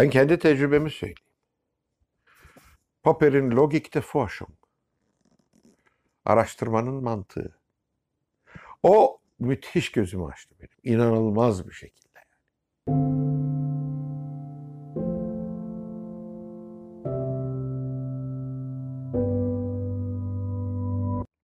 Ben kendi tecrübemi söyleyeyim. Popper'in Logik de Forschung. Araştırmanın mantığı. O müthiş gözümü açtı benim. İnanılmaz bir şekilde.